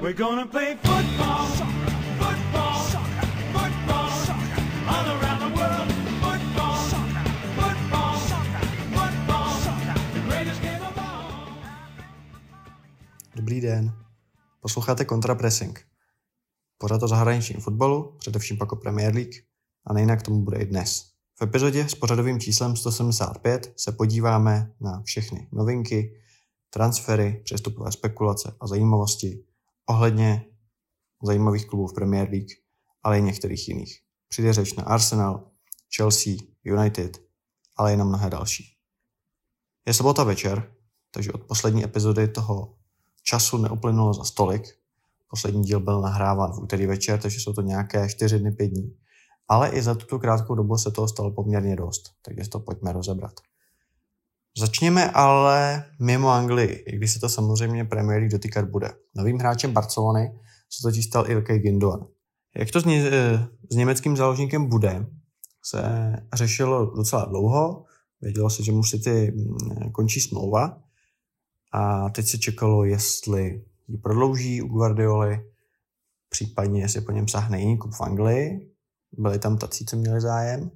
We're gonna play football, football, football, all around the world. Football, football, football, the greatest game of all. Dobrý den. Posloucháte Kontrapressing. Pořád o zahraničním fotbalu, především pak o Premier League, a nejinak tomu bude i dnes. V epizodě s pořadovým číslem 175 se podíváme na všechny novinky, transfery, přestupové spekulace a zajímavosti ohledně zajímavých klubů v Premier League, ale i některých jiných. Přijde řeč na Arsenal, Chelsea, United, ale i na mnohé další. Je sobota večer, takže od poslední epizody toho času neuplynulo za stolik. Poslední díl byl nahráván v úterý večer, takže jsou to nějaké 4 dny, 5 dní. Ale i za tuto krátkou dobu se toho stalo poměrně dost, takže to pojďme rozebrat. Začněme ale mimo Anglii, i když se to samozřejmě Premier League dotýkat bude. Novým hráčem Barcelony se totiž stal Ilkay Gündoğan. Jak to s, ně, s německým záložníkem bude, se řešilo docela dlouho. Vědělo se, že mu City mm, končí smlouva a teď se čekalo, jestli ji prodlouží u Guardioli, případně jestli po něm sáhne jiný klub v Anglii, byli tam tací, co měli zájem,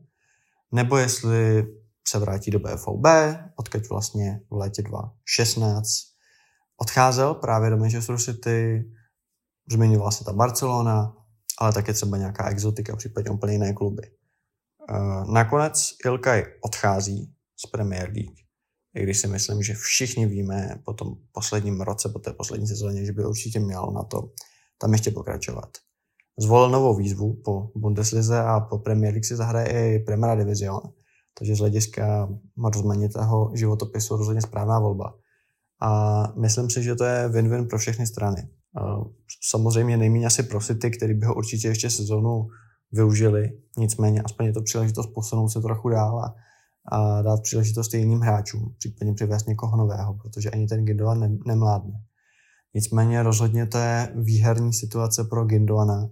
nebo jestli se vrátí do BFOB, odkud vlastně v létě 2016 odcházel právě do Manchester City, zmiňovala se ta Barcelona, ale také třeba nějaká exotika, případně úplně jiné kluby. Eh, nakonec Ilkay odchází z Premier League, i když si myslím, že všichni víme po tom posledním roce, po té poslední sezóně, že by určitě měl na to tam ještě pokračovat. Zvolil novou výzvu po Bundeslize a po Premier League si zahraje i Premier Division, takže z hlediska rozmanitého životopisu rozhodně správná volba. A myslím si, že to je win-win pro všechny strany. Samozřejmě nejméně asi pro City, který by ho určitě ještě sezónu využili, nicméně aspoň je to příležitost posunout se trochu dál a, dát příležitost i jiným hráčům, případně přivést někoho nového, protože ani ten Gindogan ne, nemládne. Nicméně rozhodně to je výherní situace pro Gindoana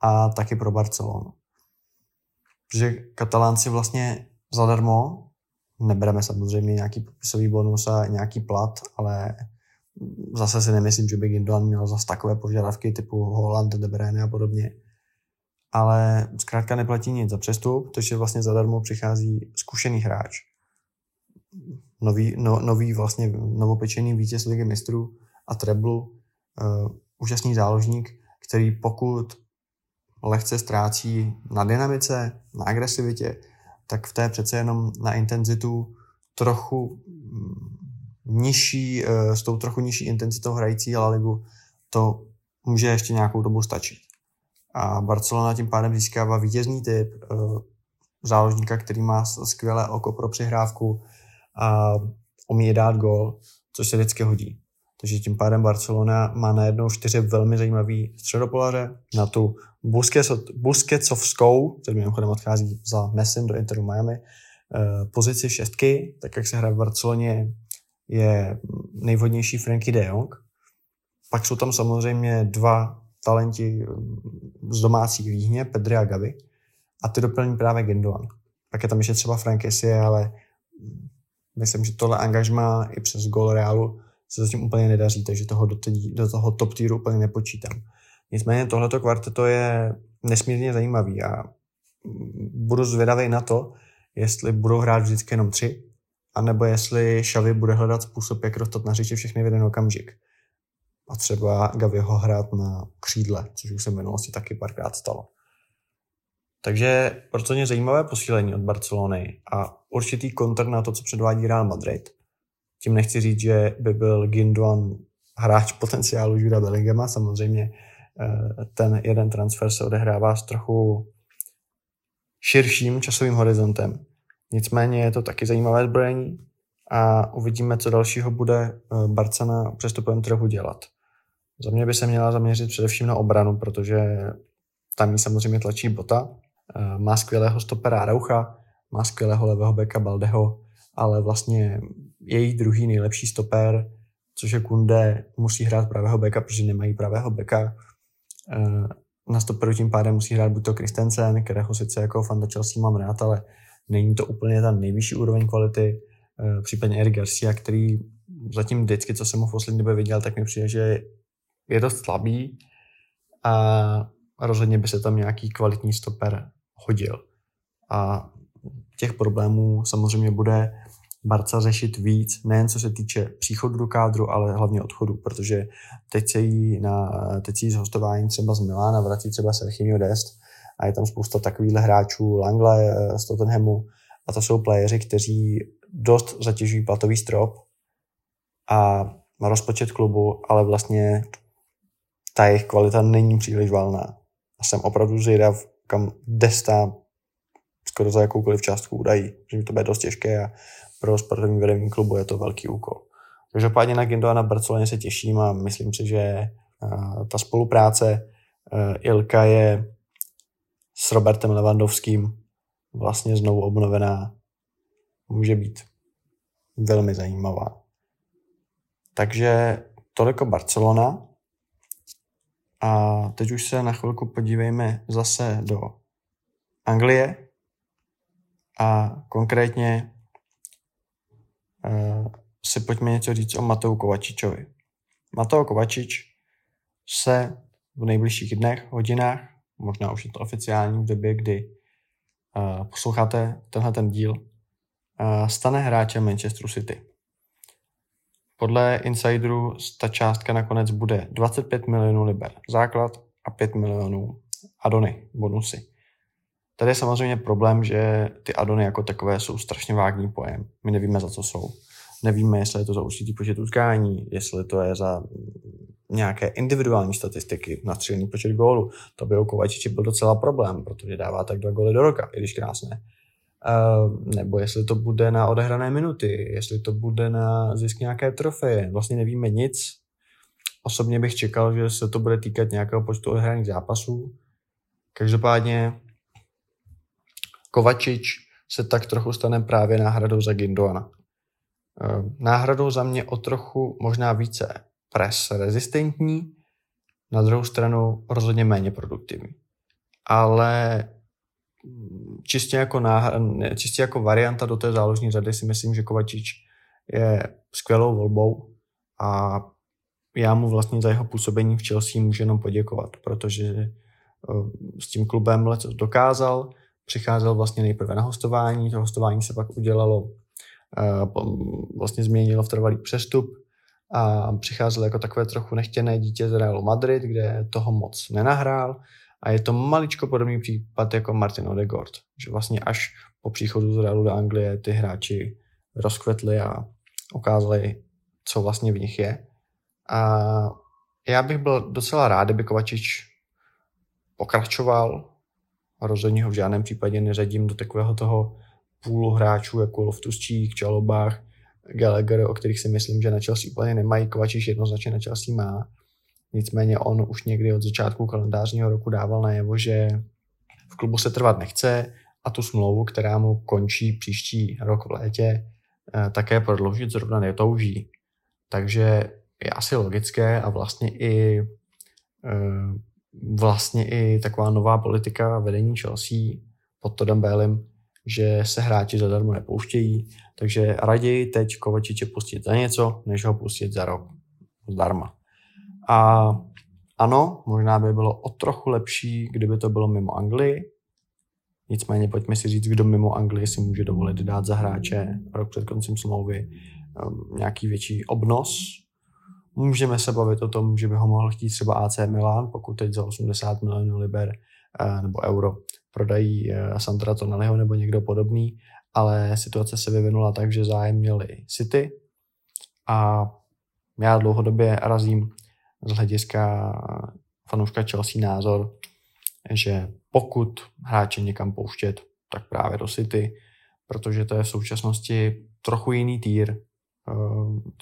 a taky pro Barcelonu. Protože Katalánci vlastně zadarmo, nebereme samozřejmě nějaký popisový bonus a nějaký plat, ale zase si nemyslím, že by Gindogan měl zase takové požadavky typu Holland, De Bruyne a podobně. Ale zkrátka neplatí nic za přestup, protože vlastně zadarmo přichází zkušený hráč. Nový, no, nový vlastně novopečený vítěz ligy mistrů a treblu, uh, úžasný záložník, který pokud lehce ztrácí na dynamice, na agresivitě, tak v té přece jenom na intenzitu trochu nižší, eh, s tou trochu nižší intenzitou hrající La Ligu, to může ještě nějakou dobu stačit. A Barcelona tím pádem získává vítězný typ eh, záložníka, který má skvělé oko pro přihrávku a umí dát gol, což se vždycky hodí. Takže tím pádem Barcelona má najednou čtyři velmi zajímavý středopolaře na tu Busquetsovskou, který mimochodem odchází za Messim do Interu Miami, eh, pozici šestky, tak jak se hraje v Barceloně, je nejvhodnější Frankie de Jong. Pak jsou tam samozřejmě dva talenti z domácích výhně, Pedri a Gavi. A ty doplní právě Gindoan. Pak je tam ještě třeba Frankesie, ale myslím, že tohle angažma i přes gol Realu se zatím úplně nedaří, takže toho do, tý, do toho top týru úplně nepočítám. Nicméně tohleto kvarteto je nesmírně zajímavý a budu zvědavý na to, jestli budou hrát vždycky jenom tři, anebo jestli Xavi bude hledat způsob, jak dostat na řeči všechny v jeden okamžik. A třeba ho hrát na křídle, což už se minulosti taky párkrát stalo. Takže ně zajímavé posílení od Barcelony a určitý kontr na to, co předvádí Real Madrid. Tím nechci říct, že by byl Gindoan hráč potenciálu Juda Bellingema. Samozřejmě eh, ten jeden transfer se odehrává s trochu širším časovým horizontem. Nicméně je to taky zajímavé zbrojení a uvidíme, co dalšího bude eh, Barca na přestupovém trhu dělat. Za mě by se měla zaměřit především na obranu, protože tam ji samozřejmě tlačí bota. Eh, má skvělého stopera Raucha, má skvělého levého beka Baldeho, ale vlastně její druhý nejlepší stoper, což je Kunde, musí hrát pravého beka, protože nemají pravého beka. Eh, na stoperu tím pádem musí hrát buď to Christensen, kterého sice jako fanda Chelsea mám rád, ale není to úplně ta nejvyšší úroveň kvality. Eh, případně Eric Garcia, který zatím vždycky, co jsem ho v poslední době viděl, tak mi přijde, že je dost slabý a rozhodně by se tam nějaký kvalitní stoper hodil. A těch problémů samozřejmě bude Barca řešit víc, nejen co se týče příchodu do kádru, ale hlavně odchodu, protože teď se jí, na, teď se jí z hostování třeba z Milána vrací třeba Serginho Dest a je tam spousta takových hráčů, Langle eh, z Tottenhamu a to jsou playeři, kteří dost zatěžují platový strop a rozpočet klubu, ale vlastně ta jejich kvalita není příliš valná. A jsem opravdu zvědav, kam Desta skoro za jakoukoliv částku udají, že to bude dost těžké a pro sportovní vedení klubu je to velký úkol. Každopádně na Gindo a na Barceloně se těším a myslím si, že ta spolupráce Ilka je s Robertem Levandovským vlastně znovu obnovená. Může být velmi zajímavá. Takže toliko Barcelona. A teď už se na chvilku podívejme zase do Anglie a konkrétně uh, si pojďme něco říct o Mateu Kovačičovi. Mateo Kovačič se v nejbližších dnech, hodinách, možná už je to oficiální v době, kdy uh, posloucháte tenhle ten díl, uh, stane hráčem Manchesteru City. Podle insiderů ta částka nakonec bude 25 milionů liber základ a 5 milionů adony, bonusy. Tady je samozřejmě problém, že ty adony jako takové jsou strašně vágní pojem. My nevíme, za co jsou. Nevíme, jestli je to za určitý počet utkání, jestli to je za nějaké individuální statistiky, střílený počet gólů. To by u Kovačiči byl docela problém, protože dává tak dva góly do roka, i když krásné. Uh, nebo jestli to bude na odehrané minuty, jestli to bude na zisk nějaké trofeje. Vlastně nevíme nic. Osobně bych čekal, že se to bude týkat nějakého počtu odehraných zápasů. Každopádně Kovačič se tak trochu stane právě náhradou za Gindoana. Uh, náhradou za mě o trochu možná více pres rezistentní, na druhou stranu rozhodně méně produktivní. Ale čistě jako, náhra, čistě jako varianta do té záložní řady si myslím, že Kovačič je skvělou volbou a já mu vlastně za jeho působení v Chelsea můžu jenom poděkovat, protože eh, s tím klubem letos dokázal, přicházel vlastně nejprve na hostování, to hostování se pak udělalo, eh, vlastně změnilo v trvalý přestup a přicházel jako takové trochu nechtěné dítě z Realu Madrid, kde toho moc nenahrál a je to maličko podobný případ jako Martin Odegaard, že vlastně až po příchodu z Realu do Anglie ty hráči rozkvetli a ukázali, co vlastně v nich je. A já bych byl docela rád, kdyby Kovačič pokračoval. Rozhodně ho v žádném případě neřadím do takového toho půlu hráčů jako Loftus Cheek, Čalobách, Gallagher, o kterých si myslím, že na Chelsea úplně nemají. Kovačič jednoznačně na Chelsea má. Nicméně on už někdy od začátku kalendářního roku dával najevo, že v klubu se trvat nechce a tu smlouvu, která mu končí příští rok v létě, eh, také prodloužit zrovna netouží. Takže je asi logické a vlastně i eh, vlastně i taková nová politika vedení Chelsea pod Todem Bélem, že se hráči zadarmo nepouštějí, takže raději teď Kovačiče pustit za něco, než ho pustit za rok zdarma. A ano, možná by bylo o trochu lepší, kdyby to bylo mimo Anglii. Nicméně pojďme si říct, kdo mimo Anglii si může dovolit dát za hráče rok před koncem smlouvy um, nějaký větší obnos. Můžeme se bavit o tom, že by ho mohl chtít třeba AC Milan, pokud teď za 80 milionů liber uh, nebo euro prodají uh, Sandra Tonaliho nebo někdo podobný, ale situace se vyvinula tak, že zájem měli City a já dlouhodobě razím z hlediska fanouška Chelsea názor, že pokud hráče někam pouštět, tak právě do City, protože to je v současnosti trochu jiný týr, eh,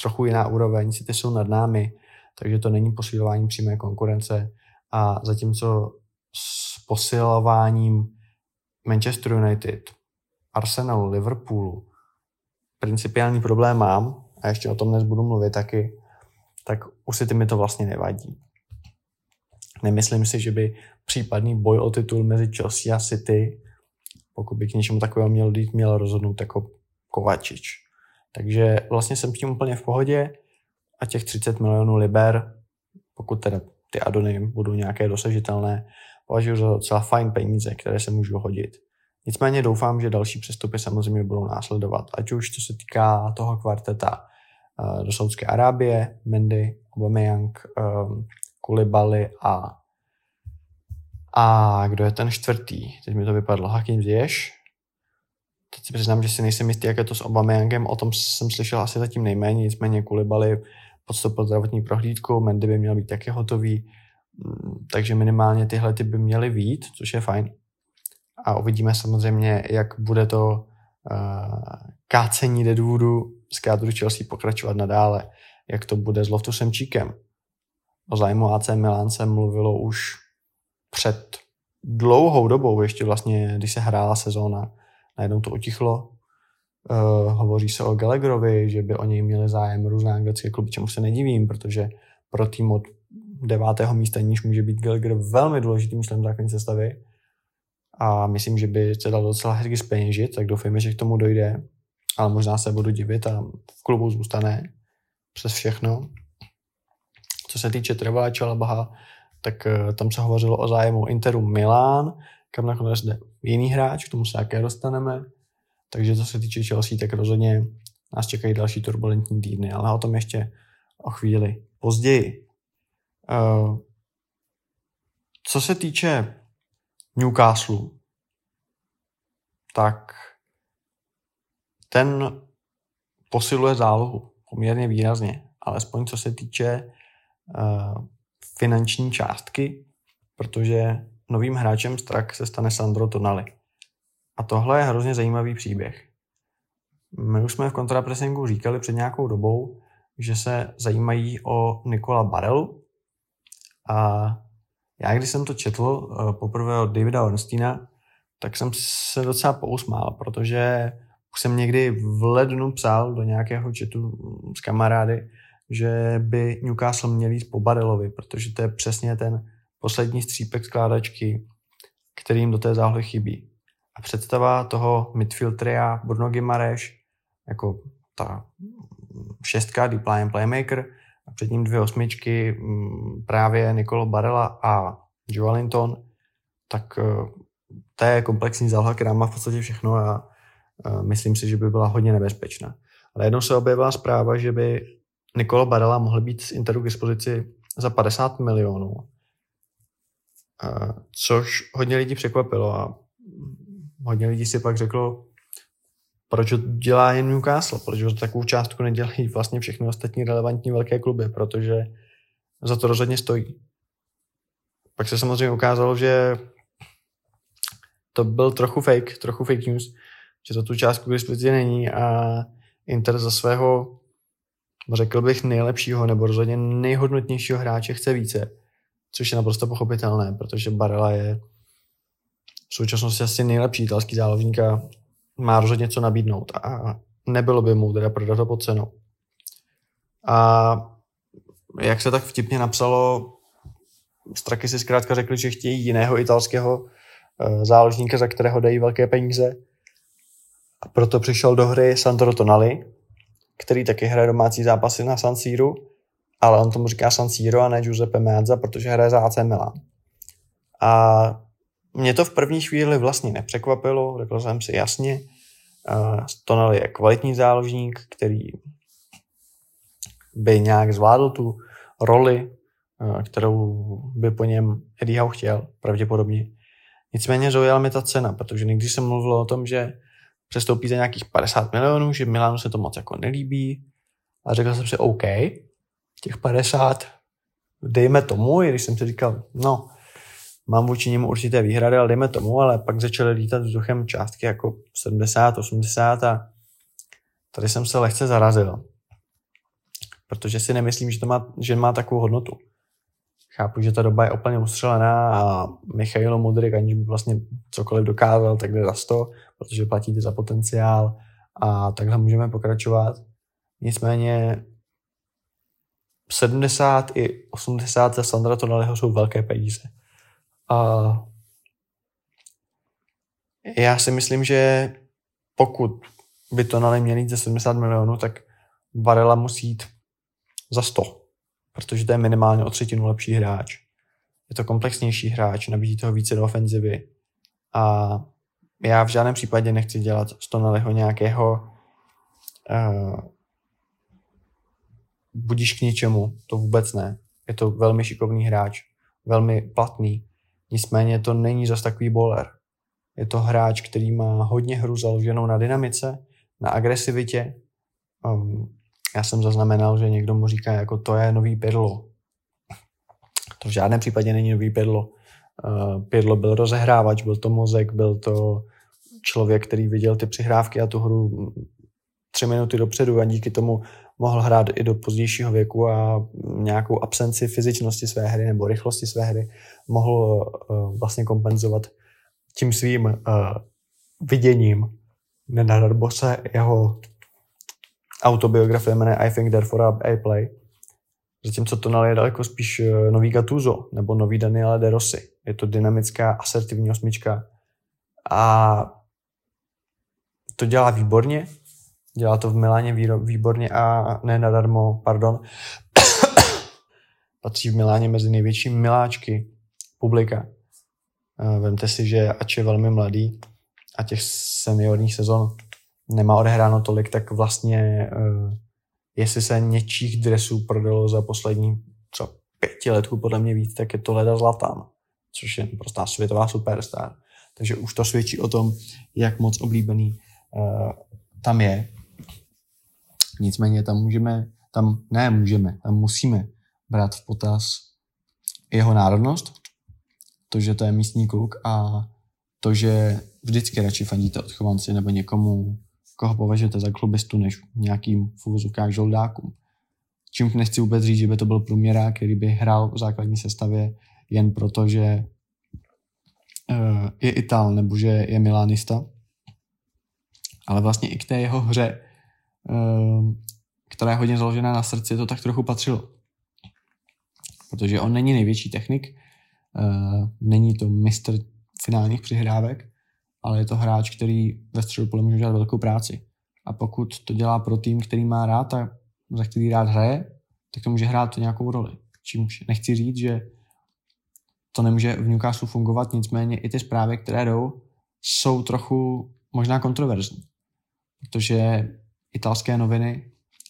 trochu jiná úroveň, City jsou nad námi, takže to není posilování přímé konkurence a zatímco s posilováním Manchester United, Arsenalu, Liverpoolu principiální problém mám a ještě o tom dnes budu mluvit taky, tak u City mi to vlastně nevadí. Nemyslím si, že by případný boj o titul mezi Chelsea a City, pokud by k něčemu takového měl dít, měl rozhodnout jako Kovačič. Takže vlastně jsem s tím úplně v pohodě a těch 30 milionů liber pokud teda ty adony budou nějaké dosažitelné, považuji za docela fajn peníze, které se můžou hodit. Nicméně doufám, že další přestupy samozřejmě budou následovat, ať už to se týká toho kvarteta uh, do Saudské Arábie, Mendy, Aubameyang, um, Koulibaly a a kdo je ten čtvrtý? Teď mi to vypadlo. Hakim Ziyech. Teď si přiznám, že si nejsem jistý, jak je to s Aubameyangem. O tom jsem slyšel asi zatím nejméně, nicméně Koulibaly podstoupil zdravotní prohlídku, Mendy by měl být taky hotový, mm, takže minimálně tyhle ty by měly být, což je fajn. A uvidíme samozřejmě, jak bude to uh, kácení Deadwoodu z kádru Chelsea pokračovat nadále, jak to bude s Loftusem Číkem. O zájmu AC Milan se mluvilo už před dlouhou dobou, ještě vlastně, když se hrála sezóna, najednou to utichlo. Uh, hovoří se o Gallagherovi, že by o něj měli zájem různé anglické kluby, čemu se nedivím, protože pro tým od devátého místa níž může být Gallagher velmi důležitým členem základní sestavy a myslím, že by se dal docela hezky speněžit, tak doufejme, že k tomu dojde, ale možná se budu divit a v klubu zůstane přes všechno. Co se týče Trevora Čalabaha, tak uh, tam se hovořilo o zájmu Interu Milán, kam nakonec jde jiný hráč, k tomu se také dostaneme. Takže co se týče Chelsea, tak rozhodně nás čekají další turbulentní týdny, ale o tom ještě o chvíli později. Uh, co se týče Newcastle, tak ten posiluje zálohu poměrně výrazně, alespoň co se týče uh, finanční částky, protože novým hráčem Strak se stane Sandro Tonali. A tohle je hrozně zajímavý příběh. My už jsme v kontrapressingu říkali před nějakou dobou, že se zajímají o Nikola Barelu. A já, když jsem to četl eh, poprvé od Davida Ornsteina, tak jsem se docela pousmál, protože už jsem někdy v lednu psal do nějakého chatu s kamarády, že by Newcastle měl jít po Barelovi, protože to je přesně ten poslední střípek skládačky, kterým do té zálohy chybí. A představa toho midfieldera Bruno Gimares jako ta šestka, deep line playmaker, a před ním dvě osmičky, mm, právě Nicolo Barella a Joe Wellington, tak eh, to je komplexní záloha, která má v podstatě všechno a eh, myslím si, že by byla hodně nebezpečná. Ale jednou se objevila zpráva, že by Nicolo Barella mohl být z Interu k dispozici za 50 milionů, což hodně lidí překvapilo a hodně lidí si pak řeklo, proč to dělá jen Newcastle, proč to takovou částku nedělají vlastně všechny ostatní relevantní velké kluby, protože za to rozhodně stojí. Pak se samozřejmě ukázalo, že to byl trochu fake, trochu fake news, že za tu částku k dispozici není a Inter za svého řekl bych nejlepšího nebo rozhodně nejhodnotnějšího hráče chce více, což je naprosto pochopitelné, protože Barela je v současnosti asi nejlepší italský záložník a má rozhodně co nabídnout a nebylo by mu teda prodat to pod cenou. A jak se tak vtipně napsalo, Straky si zkrátka řekli, že chtějí jiného italského eh, záložníka, za kterého dají velké peníze. A proto přišel do hry Sandro Tonali, který taky hraje domácí zápasy na San Siro, ale on tomu říká San Siro a ne Giuseppe Meazza, protože hraje za AC Milan. A mě to v první chvíli vlastně nepřekvapilo, řekl jsem si jasně, Tonali je kvalitní záložník, který by nějak zvládl tu roli, kterou by po něm Eddie Howe chtěl, pravděpodobně. Nicméně zaujala mi ta cena, protože někdy jsem mluvil o tom, že přestoupí za nějakých 50 milionů, že Milánu se to moc jako nelíbí. A řekl jsem si, OK, těch 50 dejme tomu, i když jsem si říkal, no, mám vůči němu určité výhrady, ale dejme tomu, ale pak začaly lítat vzduchem částky jako 70, 80 a tady jsem se lehce zarazil. Protože si nemyslím, že, to má, že má takovou hodnotu. Chápu, že ta doba je úplně ustřelená a Michailo Modrik, aniž by vlastně cokoliv dokázal, tak jde za 100, protože platíte za potenciál a takhle můžeme pokračovat. Nicméně 70 i 80 za Sandra Tonaliho jsou velké peníze. A já si myslím, že pokud by Tonali měl jít za 70 milionů, tak Varela musí jít za 100 protože to je minimálně o třetinu lepší hráč. Je to komplexnější hráč, nabízí toho více do ofenzivy. A já v žádném případě nechci dělat z Tonaliho nějakého uh, budíš k ničemu, to vůbec ne. Je to velmi šikovný hráč, velmi platný, nicméně to není zas takový bowler. Je to hráč, který má hodně hru založenou na dynamice, na agresivitě. Um, já jsem zaznamenal, že někdo mu říká, jako to je nový Pirlo. To v žádném případě není nový Pirlo. Uh, Pirlo byl rozehrávač, byl to mozek, byl to člověk, který viděl ty přihrávky a tu hru tři minuty dopředu a díky tomu mohl hrát i do pozdějšího věku a nějakou absenci fyzičnosti své hry nebo rychlosti své hry mohl uh, vlastně kompenzovat tím svým uh, viděním. Nenadarbo se jeho autobiografie jmenuje I think therefore I play. Zatímco to je daleko spíš uh, nový Gattuso nebo nový Daniele De Rossi. Je to dynamická, asertivní osmička a to dělá výborně, Dělá to v Miláně výborně a ne nadarmo, pardon, patří v Miláně mezi největší miláčky publika. Vemte si, že ač je velmi mladý a těch seniorních sezon nemá odehráno tolik, tak vlastně uh, jestli se něčích dresů prodalo za poslední třeba pěti letku podle mě víc, tak je to Leda Zlatan, což je prostá světová superstar. Takže už to svědčí o tom, jak moc oblíbený uh, tam je. Nicméně tam můžeme, tam ne můžeme, tam musíme brát v potaz jeho národnost, to, že to je místní kluk a to, že vždycky radši fandíte odchovanci nebo někomu, koho považujete za klubistu, než nějakým v uvozovkách žoldákům. Čím nechci vůbec říct, že by to byl průměrák, který by hrál v základní sestavě jen proto, že uh, je Ital nebo že je Milánista. Ale vlastně i k té jeho hře která je hodně založená na srdci, to tak trochu patřilo. Protože on není největší technik, ehm, není to mistr finálních přihrávek, ale je to hráč, který ve středu pole může dělat velkou práci. A pokud to dělá pro tým, který má rád a za který rád hraje, tak to může hrát nějakou roli. Čímž nechci říct, že to nemůže v Newcastle fungovat, nicméně i ty zprávy, které jdou, jsou trochu možná kontroverzní. Protože italské noviny,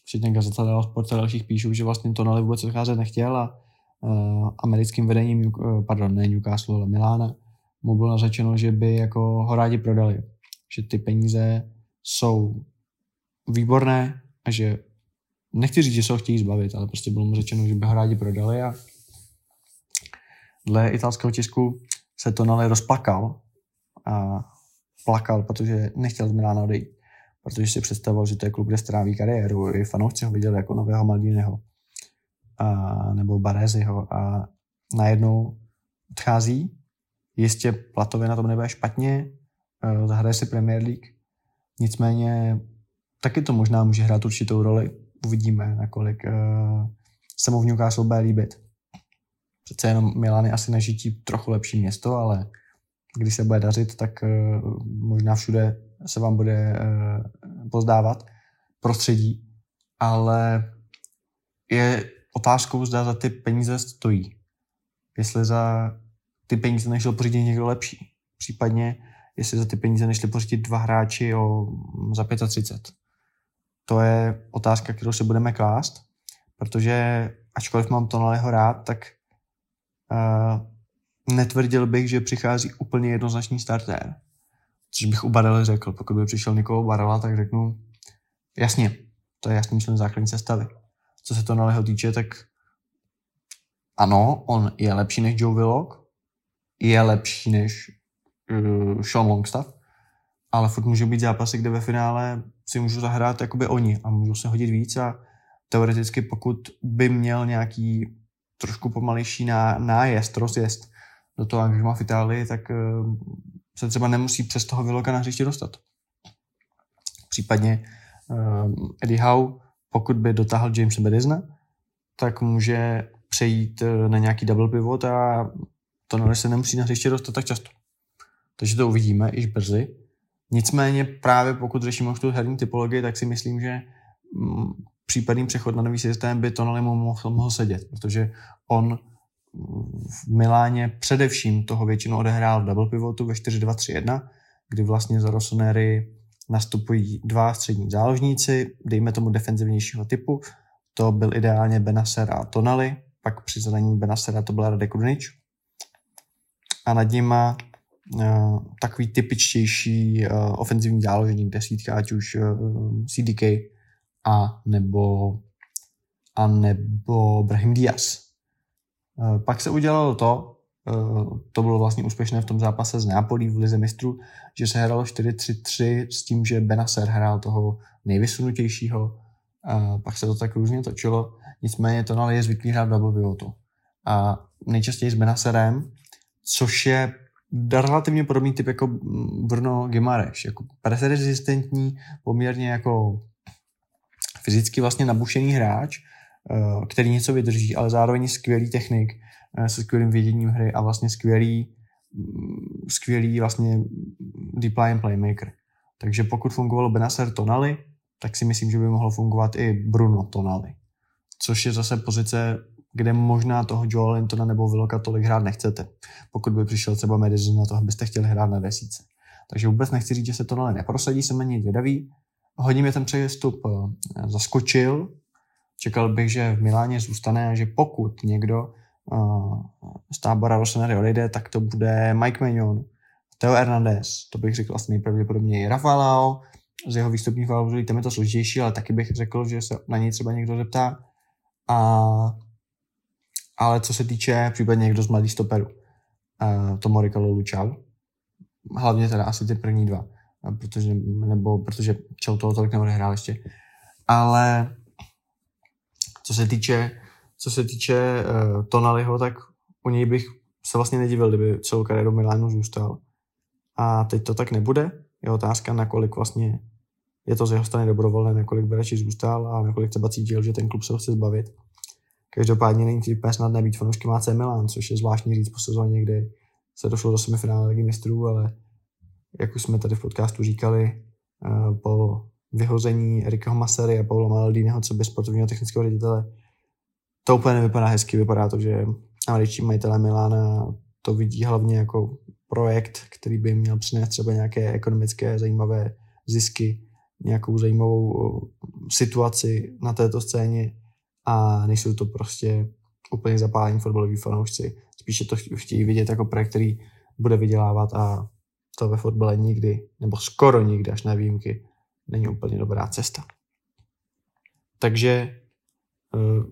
včetně Gazeta dello Sport a dalších píšou, že vlastně Tonali vůbec odcházet nechtěl a uh, americkým vedením, uh, pardon, ne Newcastle, ale Milána, mu bylo řečeno, že by jako ho rádi prodali. Že ty peníze jsou výborné a že nechci říct, že se ho chtějí zbavit, ale prostě bylo mu řečeno, že by ho rádi prodali a dle italského tisku se Tonali rozplakal a plakal, protože nechtěl z Milána odejít protože si představoval, že to je klub, kde stráví kariéru. I fanoušci ho viděli jako nového Maldíneho a, nebo Bareziho a najednou odchází. Jistě platově na tom nebude špatně, e, zahraje si Premier League, nicméně taky to možná může hrát určitou roli. Uvidíme, nakolik uh, se mu v Newcastle bude líbit. Přece jenom Milan je asi na žití trochu lepší město, ale když se bude dařit, tak uh, možná všude se vám bude uh, pozdávat prostředí, ale je otázkou, zda za ty peníze stojí. Jestli za ty peníze nešel pořídit někdo lepší. Případně, jestli za ty peníze nešli pořídit dva hráči o, za 35. To je otázka, kterou si budeme klást, protože ačkoliv mám Tonaliho rád, tak uh, netvrdil bych, že přichází úplně jednoznačný startér. Což bych u Barely řekl. Pokud by přišel někoho Barela, tak řeknu, jasně, to je jasný člen základní sestavy. Co se to Naleho týče, tak ano, on je lepší než Joe Willock, je lepší než uh, Sean Longstaff, ale furt může být zápasy, kde ve finále si můžu zahrát jakoby oni a můžu se hodit víc a teoreticky pokud by měl nějaký trošku pomalejší ná, nájezd, rozjezd do toho angažma v Itálii, tak uh, se třeba nemusí přes toho Viloka na hřiště dostat. Případně uh, Eddie Howe, pokud by dotáhl James Bedizna, tak může přejít uh, na nějaký double pivot a to se nemusí na hřiště dostat tak často. Takže to uvidíme již brzy. Nicméně právě pokud řešíme už tu herní typologii, tak si myslím, že mm, případný přechod na nový systém by Tonali mohl, mohl sedět, protože on v Miláně především toho většinou odehrál v double pivotu ve 4-2-3-1, kdy vlastně za Rossoneri nastupují dva střední záložníci, dejme tomu defenzivnějšího typu. To byl ideálně Benacer a Tonali, pak při zranění Benasera to byl Radek Runič. A nad nima uh, takový typičtější uh, ofenzivní záložník, desítka, ať už uh, CDK a nebo, a nebo Brahim Diaz. Uh, pak se udělalo to, uh, to bylo vlastně úspěšné v tom zápase z Neapolí v Lize mistrů, že se hralo 4-3-3 s tím, že Benacer hrál toho nejvysunutějšího, uh, pak se to tak různě točilo, nicméně to je zvyklý hrát double pivotu. A nejčastěji s Benacerem, což je relativně podobný typ jako Bruno Gimareš, jako presrezistentní, poměrně jako fyzicky vlastně nabušený hráč, eh, který něco vydrží, ale zároveň skvělý technik eh, se skvělým věděním hry a vlastně skvělý, mm, skvělý vlastně deep line playmaker. Takže pokud fungovalo Benacer Tonali, tak si myslím, že by mohlo fungovat i Bruno Tonali. Což je zase pozice kde možná toho Joel Lintona nebo Viloka tolik hrát nechcete, pokud by přišel třeba Madison na to, abyste chtěli hrát na desíce. Takže vůbec nechci říct, že se to ale neprosadí, jsem na něj zvědavý. Hodně mě ten přejestup eh, zaskočil. Čekal bych, že v Miláně zůstane že pokud někdo uh, z tábora Rossoneri odejde, tak to bude Mike Magnon, Teo Hernandez, to bych řekl asi nejpravděpodobněji Rafaelao, z jeho výstupních klauzulí, tam je to složitější, ale taky bych řekl, že se na něj třeba někdo zeptá. A ale co se týče případně někdo z mladých stoperů, uh, Tomori Kalulu Čau, hlavně teda asi ty první dva, protože, nebo protože Čau toho tolik neodehrál ještě, ale co se týče, co se týče uh, Tonaliho, tak u něj bych se vlastně nedivil, kdyby celou kariéru Milánu zůstal. A teď to tak nebude. Je otázka, nakolik vlastně je to z jeho strany dobrovolné, nakolik by radši zůstal a nakolik třeba cítil, že ten klub se ho chce zbavit. Každopádně není úplně snadné být fanouškem AC Milan, což je zvláštní říct po sezóně, kdy se došlo do semifinále ligy mistrů, ale jak už jsme tady v podcastu říkali, eh, po vyhození Erikaho Masery a Paula Maldiniho, co by sportovního technického ředitele, to úplně nevypadá hezky. Vypadá to, že američtí majitelé Milána to vidí hlavně jako projekt, který by měl přinést třeba nějaké ekonomické zajímavé zisky, nějakou zajímavou situaci na této scéně a nejsou to prostě úplně zapálení fotbaloví fanoušci. Spíše to chtějí vidět jako projekt, který bude vydělávat a to ve fotbale nikdy, nebo skoro nikdy, až na výjimky, není úplně dobrá cesta. Takže uh,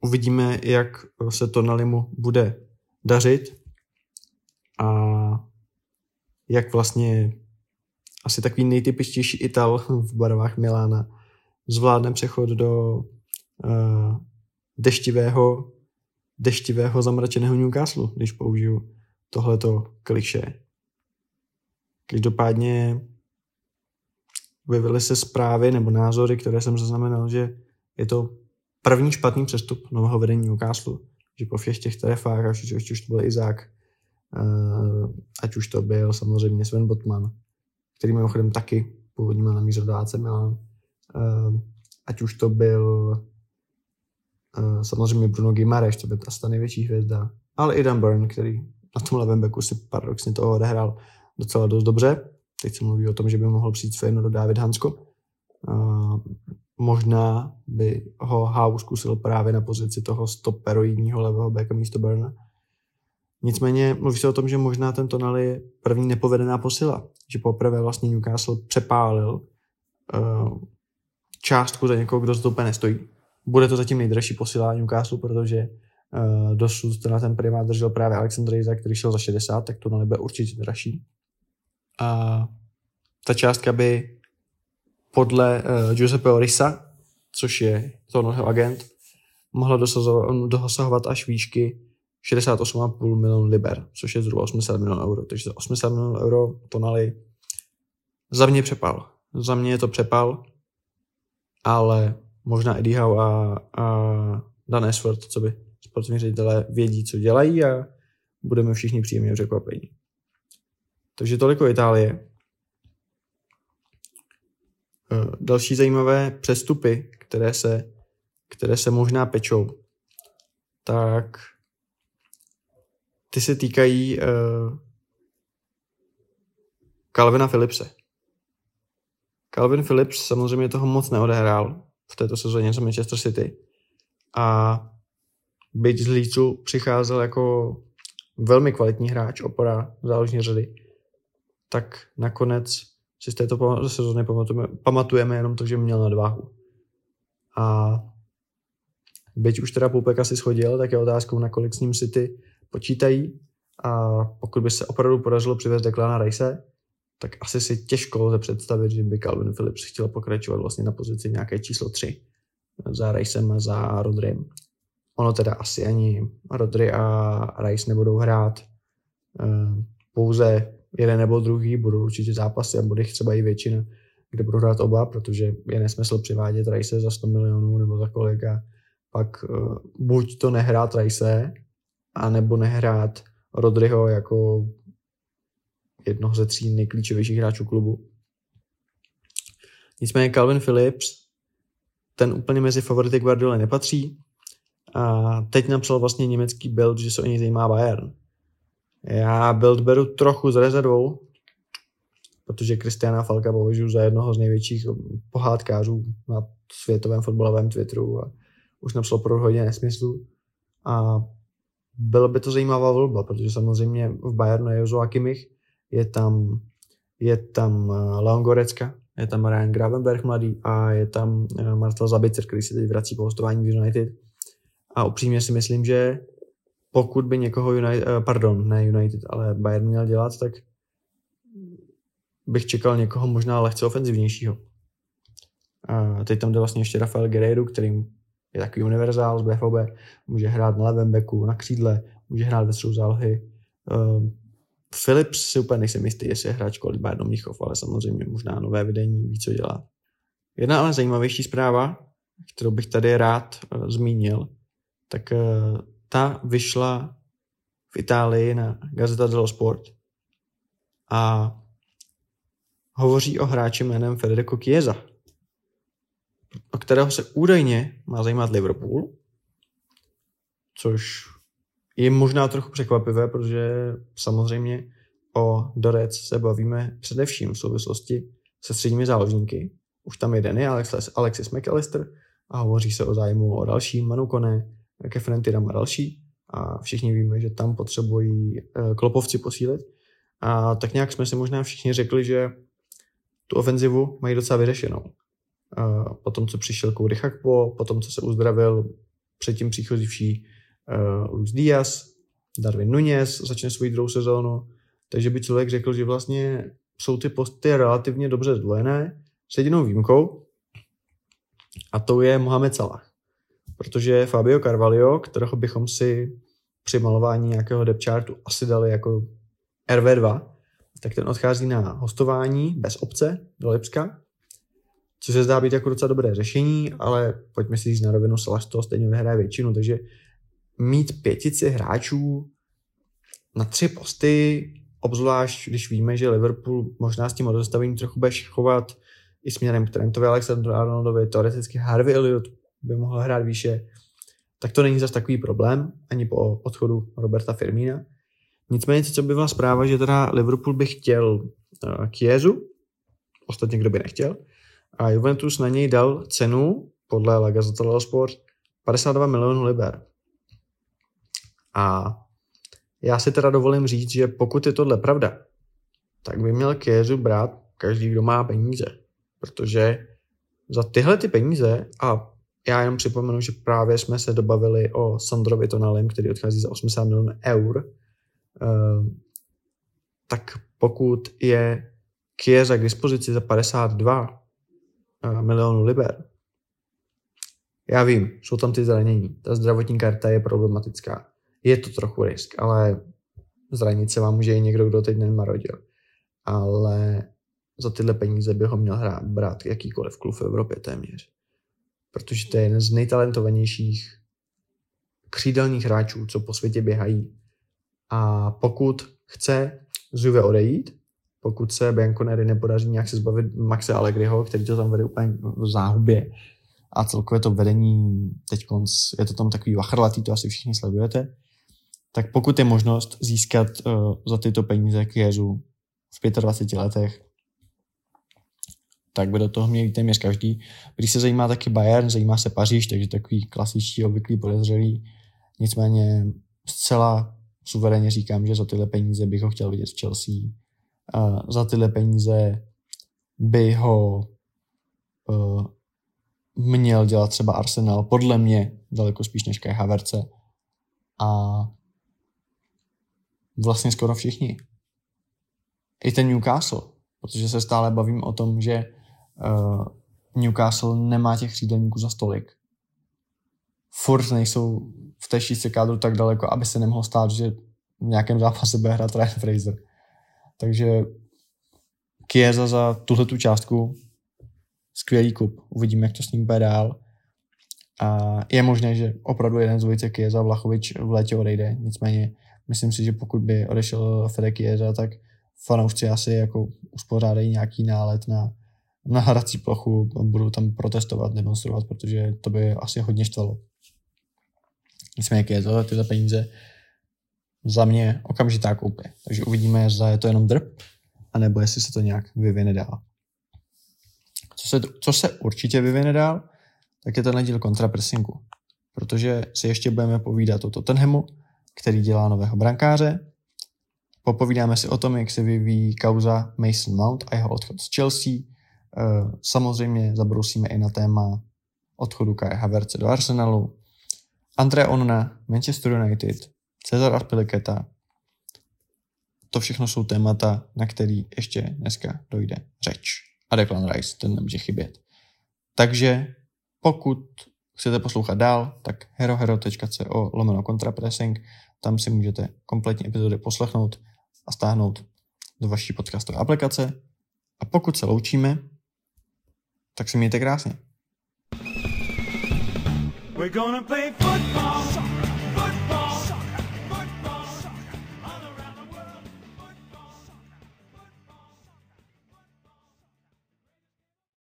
uvidíme, jak se to na Limu bude dařit a jak vlastně asi takový nejtypičtější Ital v barvách Milána zvládne přechod do uh, deštivého, deštivého zamračeného Newcastle, když použiju tohleto kliše. Každopádně objevily se zprávy nebo názory, které jsem zaznamenal, že je to první špatný přestup nového vedení Newcastle, že po všech těch trefách, ať už, to byl Izák, uh, ať už to byl samozřejmě Sven Botman, který mimochodem taky původně měl namířit do AC Milan, uh, ať už to byl samozřejmě Bruno Gimares, to by ta největší hvězda, ale i Dan Burn, který na tom levém beku si paradoxně toho odehrál docela dost dobře. Teď se mluví o tom, že by mohl přijít z do David Hansko. Uh, možná by ho Hau zkusil právě na pozici toho stoperoidního levého beka místo Burna. Nicméně mluví se o tom, že možná ten Tonali je první nepovedená posila. Že poprvé vlastně Newcastle přepálil uh, částku za někoho, kdo z nestojí bude to zatím nejdražší posílání Newcastle, protože uh, dosud na ten primát držel právě Alexander který šel za 60, tak to nebude určitě dražší. A ta částka by podle uh, Giuseppe Orisa, což je tohoto agent, mohla dosahovat až výšky 68,5 milionů liber, což je zhruba 80 milionů euro. Takže 80 milionů euro Tonali za mě přepal. Za mě je to přepal, ale možná Eddie Howe a, a Dan Ashford, co by sportovní ředitelé vědí, co dělají a budeme všichni příjemně překvapení. Takže toliko Itálie. Eh, další zajímavé přestupy, které se, které se možná pečou, tak ty se týkají uh, Calvina Philipse. Calvin Phillips samozřejmě toho moc neodehrál v této sezóně za Manchester City a byť z Leedsu přicházel jako velmi kvalitní hráč, opora záložní řady, tak nakonec si z této sezóny pamatujeme, pamatujeme jenom to, že měl nadváhu. A byť už teda Pulpek asi schodil, tak je otázkou, nakolik s ním City počítají a pokud by se opravdu podařilo přivést Declana Rice, tak asi si těžko lze představit, že by Calvin Phillips chtěl pokračovat vlastně na pozici nějaké číslo 3 za Ricem a za Rodrym. Ono teda asi ani Rodry a Rice nebudou hrát eh, pouze jeden nebo druhý, budou určitě zápasy a bude jich třeba i většina, kde budou hrát oba, protože je nesmysl přivádět Rice za 100 milionů nebo za kolik a pak uh, buď to nehrát Rice, a nebo nehrát Rodryho jako jednoho ze tří nejklíčovějších hráčů klubu. Nicméně Calvin Phillips, ten úplně mezi favority Guardiola nepatří. A teď napsal vlastně německý build, že se o něj zajímá Bayern. Já build beru trochu s rezervou, protože Kristiana Falka považuji za jednoho z největších pohádkářů na světovém fotbalovém Twitteru a už napsal pro hodně nesmyslů. A byla by to zajímavá volba, protože samozřejmě v Bayernu je Joshua Kimmich, je tam, je tam eh, Leon Gorecka, je tam Ryan Gravenberg mladý a je tam eh, Marcel Zabicer, který se teď vrací po hostování v United. A upřímně si myslím, že pokud by někoho United, eh, pardon, ne United, ale Bayern měl dělat, tak bych čekal někoho možná lehce ofenzivnějšího. A teď tam jde vlastně ještě Rafael Guerreiro, kterým je takový univerzál z BFOB, může hrát na levém beku, na křídle, může hrát ve středu zálohy. Philips si úplně nejsem jistý, jestli je hráč kolik Bayernu Mnichov, ale samozřejmě možná nové vedení ví, co dělá. Jedna ale zajímavější zpráva, kterou bych tady rád uh, zmínil, tak uh, ta vyšla v Itálii na Gazeta dello Sport a hovoří o hráči jménem Federico Chiesa, o kterého se údajně má zajímat Liverpool, což je možná trochu překvapivé, protože samozřejmě o Dorec se bavíme především v souvislosti se středními záložníky. Už tam jeden je Alex, Alexis McAllister a hovoří se o zájmu o další Manu Kone, Kefren Tyram a další. A všichni víme, že tam potřebují eh, klopovci posílit. A tak nějak jsme si možná všichni řekli, že tu ofenzivu mají docela vyřešenou. Po tom, co přišel Cody Hakpo, po tom, co se uzdravil předtím příchozivší uh, Luis Díaz, Darwin Nunez začne svou druhou sezónu, takže by člověk řekl, že vlastně jsou ty posty relativně dobře zdvojené, s jedinou výjimkou, a to je Mohamed Salah. Protože Fabio Carvalho, kterého bychom si při malování nějakého depth chartu asi dali jako RV2, tak ten odchází na hostování bez obce do Lipska, což se zdá být jako docela dobré řešení, ale pojďme si říct na rovinu, Salah toho stejně nehraje většinu, takže mít pětici hráčů na tři posty, obzvlášť když víme, že Liverpool možná s tím odestavením trochu bude chovat i směrem k Trentovi Alexandru Arnoldovi, teoreticky Harvey Elliot by mohl hrát výše, tak to není zase takový problém, ani po odchodu Roberta Firmína. Nicméně, co by byla zpráva, že teda Liverpool by chtěl Kiezu, ostatně kdo by nechtěl, a Juventus na něj dal cenu podle La Gazzetta Sport 52 milionů liber. A já si teda dovolím říct, že pokud je tohle pravda, tak by měl Kézu brát každý, kdo má peníze. Protože za tyhle ty peníze, a já jenom připomenu, že právě jsme se dobavili o Sandrovi Tonalem, který odchází za 80 milionů eur, eh, tak pokud je Kieza k dispozici za 52 eh, milionů liber, já vím, jsou tam ty zranění, ta zdravotní karta je problematická je to trochu risk, ale zranit se vám může i někdo, kdo teď nemarodil. Ale za tyhle peníze by ho měl hrát, brát jakýkoliv klub v Evropě téměř. Protože to je jeden z nejtalentovanějších křídelních hráčů, co po světě běhají. A pokud chce z Juve odejít, pokud se Bianconeri nepodaří nějak se zbavit Maxe Allegriho, který to tam vede úplně v záhubě, a celkově to vedení teď je to tam takový vachrlatý, to asi všichni sledujete, tak pokud je možnost získat uh, za tyto peníze Kiezu v 25 letech, tak by do toho měl téměř každý. Když se zajímá taky Bayern, zajímá se Paříž, takže takový klasičtí, obvyklý podezřelý. Nicméně zcela suverénně říkám, že za tyhle peníze bych ho chtěl vidět v Chelsea. A za tyhle peníze by ho uh, měl dělat třeba Arsenal, podle mě daleko spíš než Kai Haverce. A vlastně skoro všichni. I ten Newcastle, protože se stále bavím o tom, že uh, Newcastle nemá těch křídelníků za stolik. Furt nejsou v té šířce kádru tak daleko, aby se nemohlo stát, že v nějakém zápase bude hrát Ryan Fraser. Takže Kieza za tuhle tu částku skvělý kup. Uvidíme, jak to s ním bude dál. A je možné, že opravdu jeden z dvojice Kieza Vlachovič v létě odejde. Nicméně myslím si, že pokud by odešel Fede Kieza, tak fanoušci asi jako uspořádají nějaký nálet na, na hrací plochu, budou tam protestovat, demonstrovat, protože to by asi hodně štvalo. Nicméně Kieza za tyhle peníze za mě okamžitá koupě. Takže uvidíme, zda je to jenom drb, anebo jestli se to nějak vyvine dál. Co se, co se určitě vyvine dál, tak je tenhle díl kontrapressingu. Protože si ještě budeme povídat o Tottenhamu, který dělá nového brankáře. Popovídáme si o tom, jak se vyvíjí kauza Mason Mount a jeho odchod z Chelsea. E, samozřejmě zabrousíme i na téma odchodu Kai Havertze do Arsenalu. André Onna, Manchester United, Cezar Aspiliketa. To všechno jsou témata, na který ještě dneska dojde řeč. A Declan Rice, ten nemůže chybět. Takže pokud chcete poslouchat dál, tak herohero.co lomeno kontrapressing, tam si můžete kompletní epizody poslechnout a stáhnout do vaší podcastové aplikace. A pokud se loučíme, tak si mějte krásně. We're gonna play football.